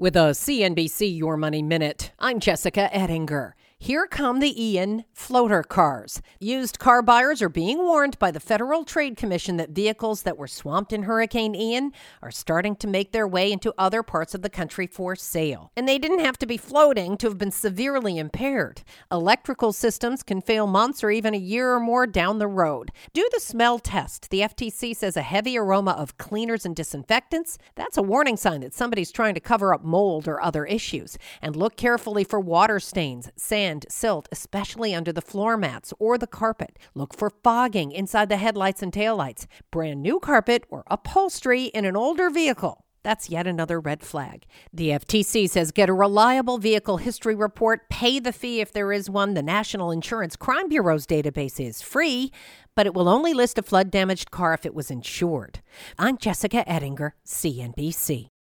With a CNBC Your Money Minute, I'm Jessica Ettinger. Here come the Ian floater cars. Used car buyers are being warned by the Federal Trade Commission that vehicles that were swamped in Hurricane Ian are starting to make their way into other parts of the country for sale. And they didn't have to be floating to have been severely impaired. Electrical systems can fail months or even a year or more down the road. Do the smell test. The FTC says a heavy aroma of cleaners and disinfectants, that's a warning sign that somebody's trying to cover up mold or other issues. And look carefully for water stains, sand, sand, silt, especially under the floor mats or the carpet. Look for fogging inside the headlights and taillights. Brand new carpet or upholstery in an older vehicle. That's yet another red flag. The FTC says get a reliable vehicle history report, pay the fee if there is one. The National Insurance Crime Bureau's database is free, but it will only list a flood damaged car if it was insured. I'm Jessica Ettinger, CNBC.